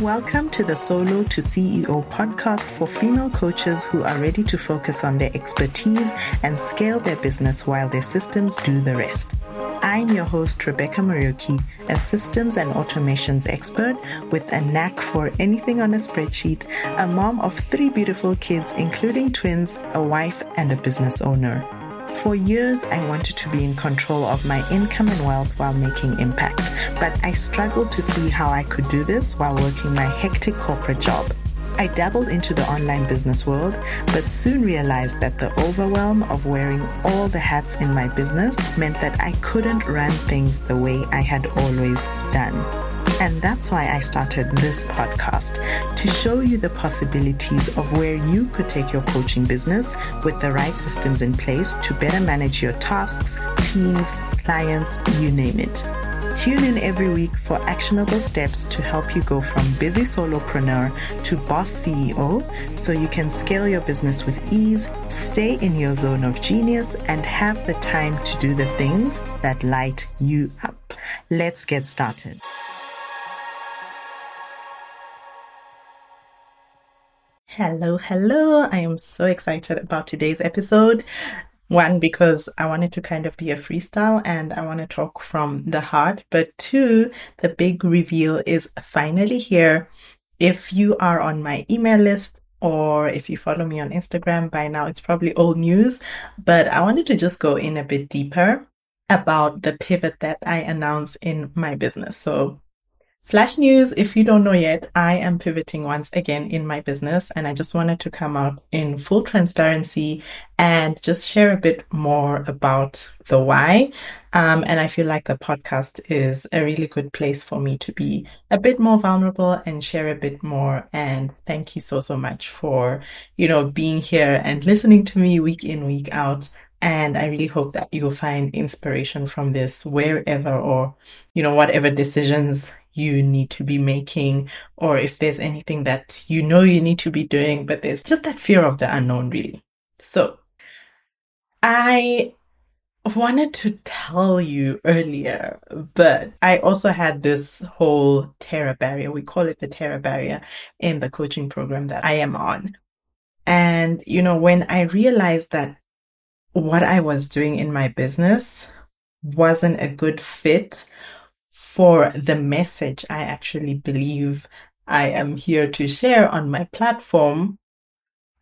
Welcome to the Solo to CEO podcast for female coaches who are ready to focus on their expertise and scale their business while their systems do the rest. I'm your host, Rebecca Marioki, a systems and automations expert with a knack for anything on a spreadsheet, a mom of three beautiful kids, including twins, a wife, and a business owner. For years, I wanted to be in control of my income and wealth while making impact, but I struggled to see how I could do this while working my hectic corporate job. I dabbled into the online business world, but soon realized that the overwhelm of wearing all the hats in my business meant that I couldn't run things the way I had always done. And that's why I started this podcast to show you the possibilities of where you could take your coaching business with the right systems in place to better manage your tasks, teams, clients, you name it. Tune in every week for actionable steps to help you go from busy solopreneur to boss CEO so you can scale your business with ease, stay in your zone of genius, and have the time to do the things that light you up. Let's get started. Hello, hello. I am so excited about today's episode. One, because I wanted to kind of be a freestyle and I want to talk from the heart. But two, the big reveal is finally here. If you are on my email list, or if you follow me on Instagram by now, it's probably old news. But I wanted to just go in a bit deeper about the pivot that I announced in my business. So Flash news, if you don't know yet, I am pivoting once again in my business and I just wanted to come out in full transparency and just share a bit more about the why. Um, and I feel like the podcast is a really good place for me to be a bit more vulnerable and share a bit more. And thank you so, so much for, you know, being here and listening to me week in, week out. And I really hope that you'll find inspiration from this wherever or, you know, whatever decisions you need to be making or if there's anything that you know you need to be doing, but there's just that fear of the unknown really. So I wanted to tell you earlier, but I also had this whole terror barrier. We call it the terror barrier in the coaching program that I am on. And, you know, when I realized that what I was doing in my business wasn't a good fit for the message I actually believe I am here to share on my platform,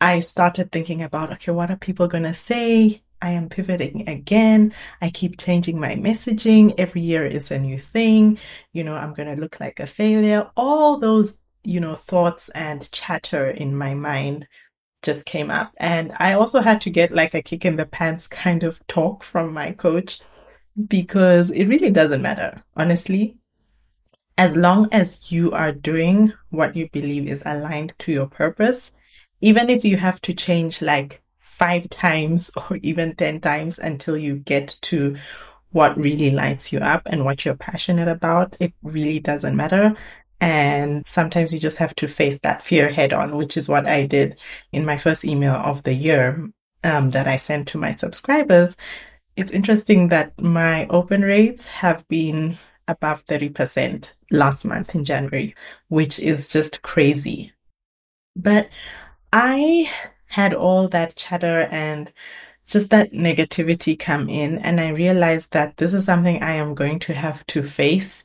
I started thinking about, okay, what are people going to say? I am pivoting again. I keep changing my messaging. Every year is a new thing. You know, I'm going to look like a failure. All those, you know, thoughts and chatter in my mind just came up. And I also had to get like a kick in the pants kind of talk from my coach because it really doesn't matter, honestly. As long as you are doing what you believe is aligned to your purpose, even if you have to change like five times or even 10 times until you get to what really lights you up and what you're passionate about, it really doesn't matter. And sometimes you just have to face that fear head on, which is what I did in my first email of the year um, that I sent to my subscribers it's interesting that my open rates have been above 30% last month in January, which is just crazy. But I had all that chatter and just that negativity come in and I realized that this is something I am going to have to face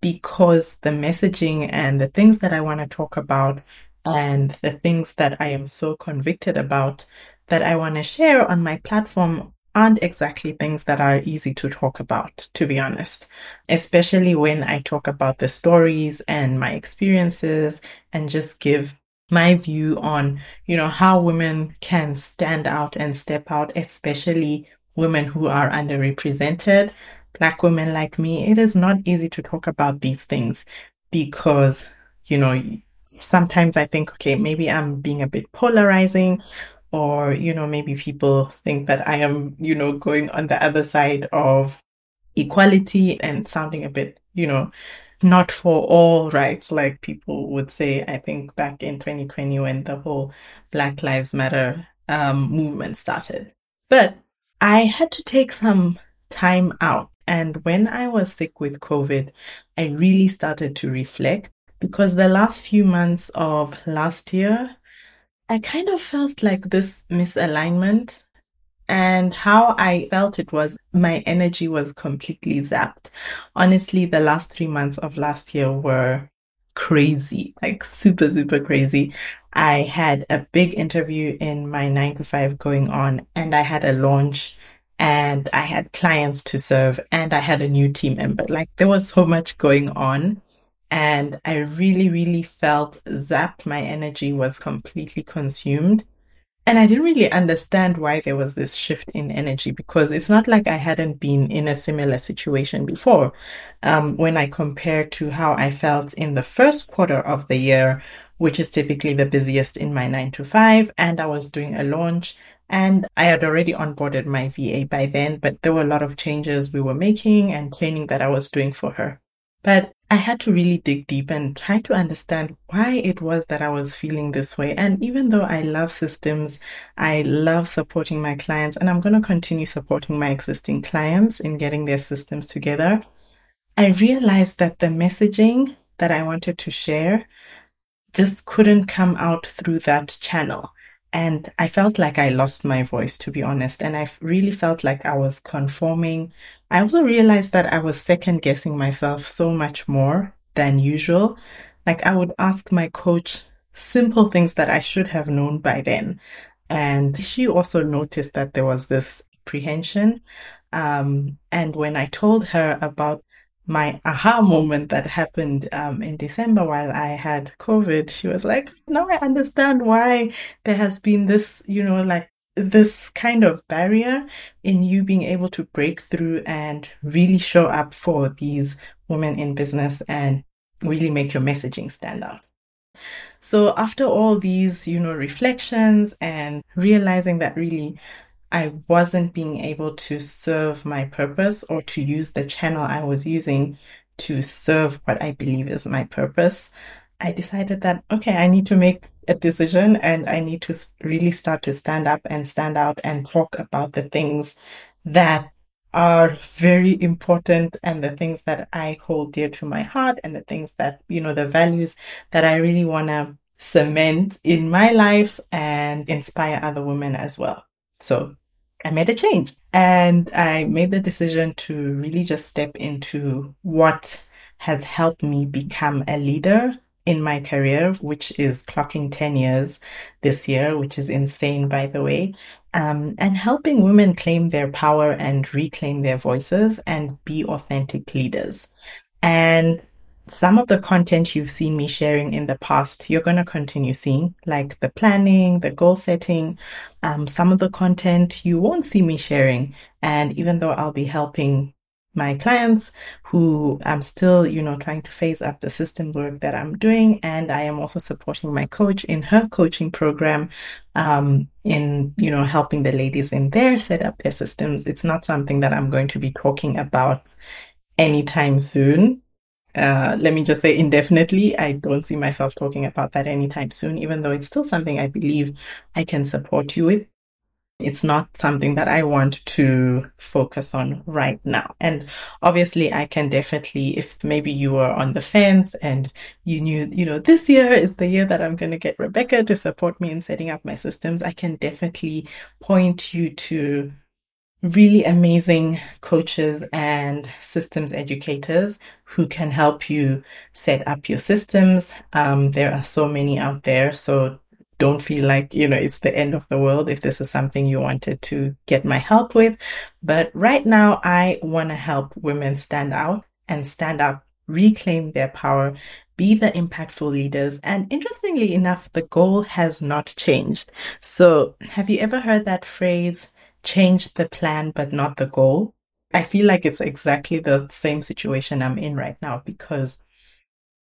because the messaging and the things that I want to talk about and the things that I am so convicted about that I want to share on my platform aren't exactly things that are easy to talk about, to be honest, especially when I talk about the stories and my experiences and just give my view on, you know, how women can stand out and step out, especially women who are underrepresented. Black women like me, it is not easy to talk about these things because, you know, sometimes I think, okay, maybe I'm being a bit polarizing or, you know, maybe people think that I am, you know, going on the other side of equality and sounding a bit, you know, not for all rights, like people would say, I think back in 2020 when the whole Black Lives Matter um, movement started. But I had to take some time out And when I was sick with COVID, I really started to reflect because the last few months of last year, I kind of felt like this misalignment. And how I felt it was my energy was completely zapped. Honestly, the last three months of last year were crazy, like super, super crazy. I had a big interview in my nine to five going on and I had a launch and I had clients to serve and I had a new team member. Like there was so much going on and I really, really felt zapped. My energy was completely consumed. And I didn't really understand why there was this shift in energy because it's not like I hadn't been in a similar situation before. Um, when I compare to how I felt in the first quarter of the year, which is typically the busiest in my nine to five, and I was doing a launch and I had already onboarded my VA by then, but there were a lot of changes we were making and training that I was doing for her. But I had to really dig deep and try to understand why it was that I was feeling this way. And even though I love systems, I love supporting my clients and I'm going to continue supporting my existing clients in getting their systems together. I realized that the messaging that I wanted to share just couldn't come out through that channel. And I felt like I lost my voice, to be honest. And I really felt like I was conforming. I also realized that I was second guessing myself so much more than usual. Like I would ask my coach simple things that I should have known by then. And she also noticed that there was this apprehension. Um, and when I told her about my aha moment that happened um, in December while I had COVID, she was like, now I understand why there has been this, you know, like this kind of barrier in you being able to break through and really show up for these women in business and really make your messaging stand out. So after all these, you know, reflections and realizing that really I wasn't being able to serve my purpose or to use the channel I was using to serve what I believe is my purpose, I decided that, okay, I need to make a decision and I need to really start to stand up and stand out and talk about the things that are very important and the things that I hold dear to my heart and the things that, you know, the values that I really want to cement in my life and inspire other women as well. So I made a change and I made the decision to really just step into what has helped me become a leader in my career, which is clocking 10 years this year, which is insane, by the way, um, and helping women claim their power and reclaim their voices and be authentic leaders. And some of the content you've seen me sharing in the past, you're going to continue seeing, like the planning, the goal setting. Um, some of the content you won't see me sharing. And even though I'll be helping my clients who I'm still, you know, trying to phase up the system work that I'm doing. And I am also supporting my coach in her coaching program, um, in, you know, helping the ladies in there set up their systems. It's not something that I'm going to be talking about anytime soon uh, let me just say indefinitely. I don't see myself talking about that anytime soon, even though it's still something I believe I can support you with. It's not something that I want to focus on right now. And obviously I can definitely, if maybe you were on the fence and you knew, you know, this year is the year that I'm going to get Rebecca to support me in setting up my systems, I can definitely point you to really amazing coaches and systems educators who can help you set up your systems. Um, there are so many out there. So don't feel like, you know, it's the end of the world if this is something you wanted to get my help with. But right now, I want to help women stand out and stand up, reclaim their power, be the impactful leaders. And interestingly enough, the goal has not changed. So have you ever heard that phrase? change the plan but not the goal. I feel like it's exactly the same situation I'm in right now because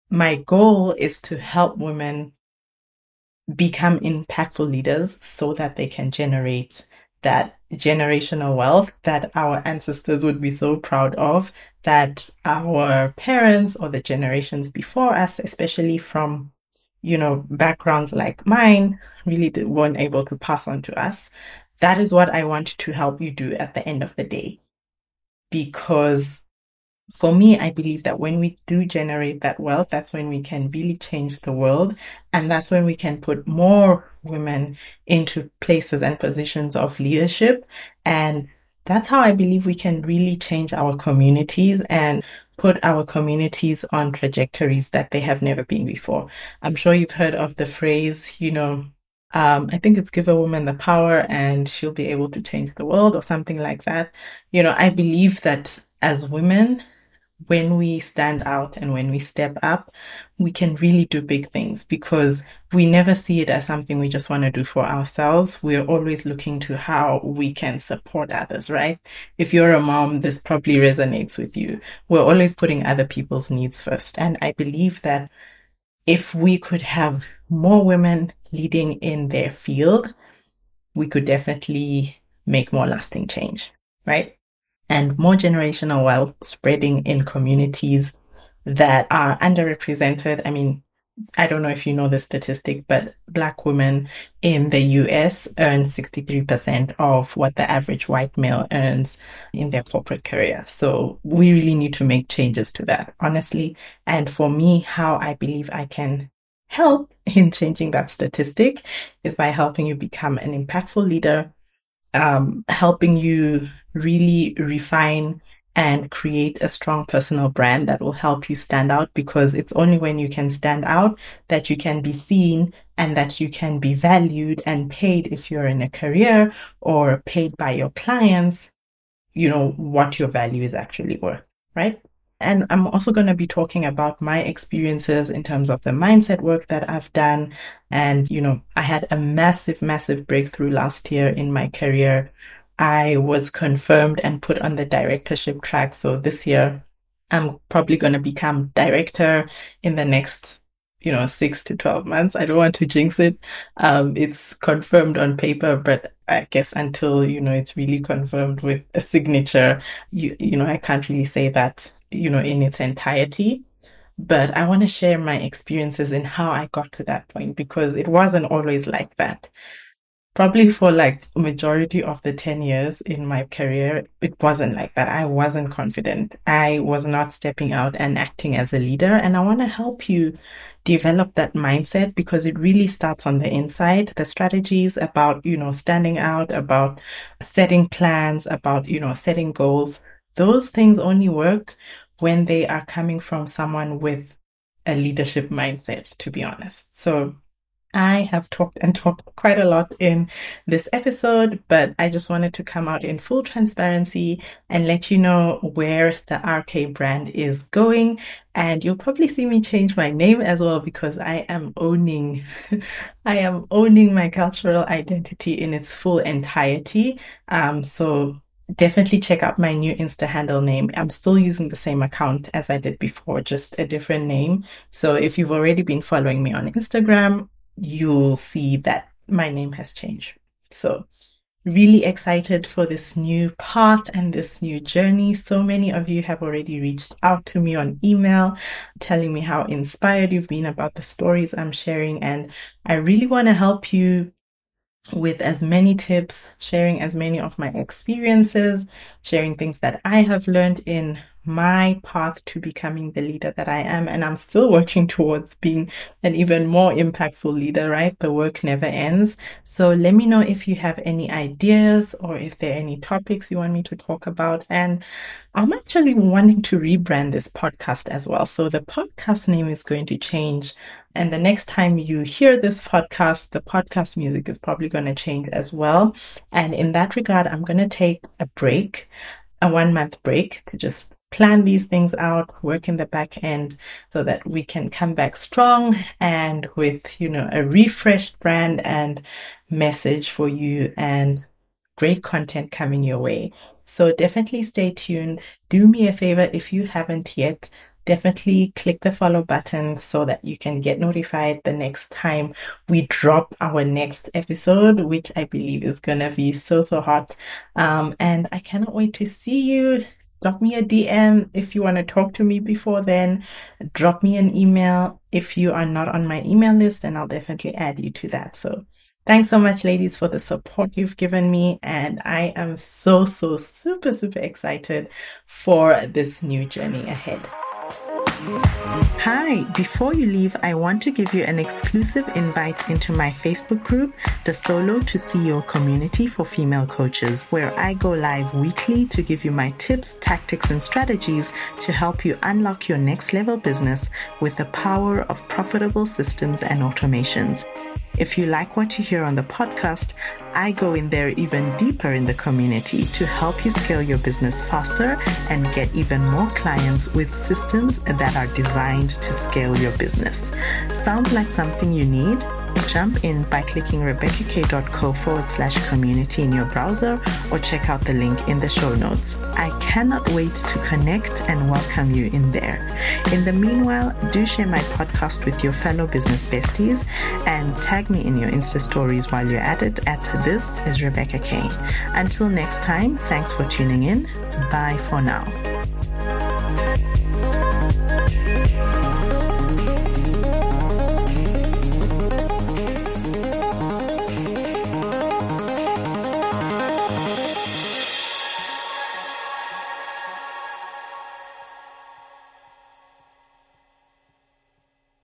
my goal is to help women become impactful leaders so that they can generate that generational wealth that our ancestors would be so proud of, that our parents or the generations before us, especially from, you know, backgrounds like mine, really weren't able to pass on to us. That is what I want to help you do at the end of the day. because for me, I believe that when we do generate that wealth, that's when we can really change the world. And that's when we can put more women into places and positions of leadership. And that's how I believe we can really change our communities and put our communities on trajectories that they have never been before. I'm sure you've heard of the phrase, you know, um, I think it's give a woman the power and she'll be able to change the world or something like that. You know, I believe that as women, when we stand out and when we step up, we can really do big things because we never see it as something we just want to do for ourselves. We're always looking to how we can support others, right? If you're a mom, this probably resonates with you. We're always putting other people's needs first. And I believe that if we could have more women leading in their field, we could definitely make more lasting change, right? And more generational wealth spreading in communities that are underrepresented. I mean, I don't know if you know the statistic, but black women in the US earn 63% of what the average white male earns in their corporate career. So we really need to make changes to that, honestly. And for me, how I believe I can help in changing that statistic is by helping you become an impactful leader um, helping you really refine and create a strong personal brand that will help you stand out because it's only when you can stand out that you can be seen and that you can be valued and paid if you're in a career or paid by your clients, you know, what your value is actually worth, right? And I'm also going to be talking about my experiences in terms of the mindset work that I've done. And, you know, I had a massive, massive breakthrough last year in my career. I was confirmed and put on the directorship track. So this year, I'm probably going to become director in the next you know, six to 12 months. I don't want to jinx it. Um, it's confirmed on paper, but I guess until, you know, it's really confirmed with a signature, you, you know, I can't really say that, you know, in its entirety. But I want to share my experiences in how I got to that point because it wasn't always like that probably for like majority of the 10 years in my career it wasn't like that i wasn't confident i was not stepping out and acting as a leader and i want to help you develop that mindset because it really starts on the inside. The strategies about you know standing out about setting plans about you know setting goals those things only work when they are coming from someone with a leadership mindset to be honest. So I have talked and talked quite a lot in this episode, but I just wanted to come out in full transparency and let you know where the RK brand is going. And you'll probably see me change my name as well because I am owning, I am owning my cultural identity in its full entirety. Um, so definitely check out my new Insta handle name. I'm still using the same account as I did before, just a different name. So if you've already been following me on Instagram, you'll see that my name has changed. So really excited for this new path and this new journey. So many of you have already reached out to me on email telling me how inspired you've been about the stories I'm sharing. And I really want to help you with as many tips, sharing as many of my experiences, sharing things that I have learned in my path to becoming the leader that I am. And I'm still working towards being an even more impactful leader, right? The work never ends. So let me know if you have any ideas or if there are any topics you want me to talk about. And I'm actually wanting to rebrand this podcast as well. So the podcast name is going to change. And the next time you hear this podcast, the podcast music is probably going to change as well. And in that regard, I'm going to take a break a one month break to just plan these things out, work in the back end so that we can come back strong and with, you know, a refreshed brand and message for you and great content coming your way. So definitely stay tuned. Do me a favor if you haven't yet, definitely click the follow button so that you can get notified the next time we drop our next episode, which I believe is gonna be so, so hot. Um, and I cannot wait to see you drop me a DM if you want to talk to me before then. Drop me an email if you are not on my email list, and I'll definitely add you to that. So Thanks so much, ladies, for the support you've given me. And I am so, so super, super excited for this new journey ahead. Hi, before you leave, I want to give you an exclusive invite into my Facebook group, the Solo to CEO Community for Female Coaches, where I go live weekly to give you my tips, tactics, and strategies to help you unlock your next level business with the power of profitable systems and automations. If you like what you hear on the podcast, I go in there even deeper in the community to help you scale your business faster and get even more clients with systems that are designed to scale your business. Sounds like something you need? Jump in by clicking rebeccak.co forward slash community in your browser or check out the link in the show notes. I cannot wait to connect and welcome you in there. In the meanwhile, do share my podcast with your fellow business besties and tag me in your Insta stories while you're at it at This is Rebecca Kay. Until next time, thanks for tuning in. Bye for now.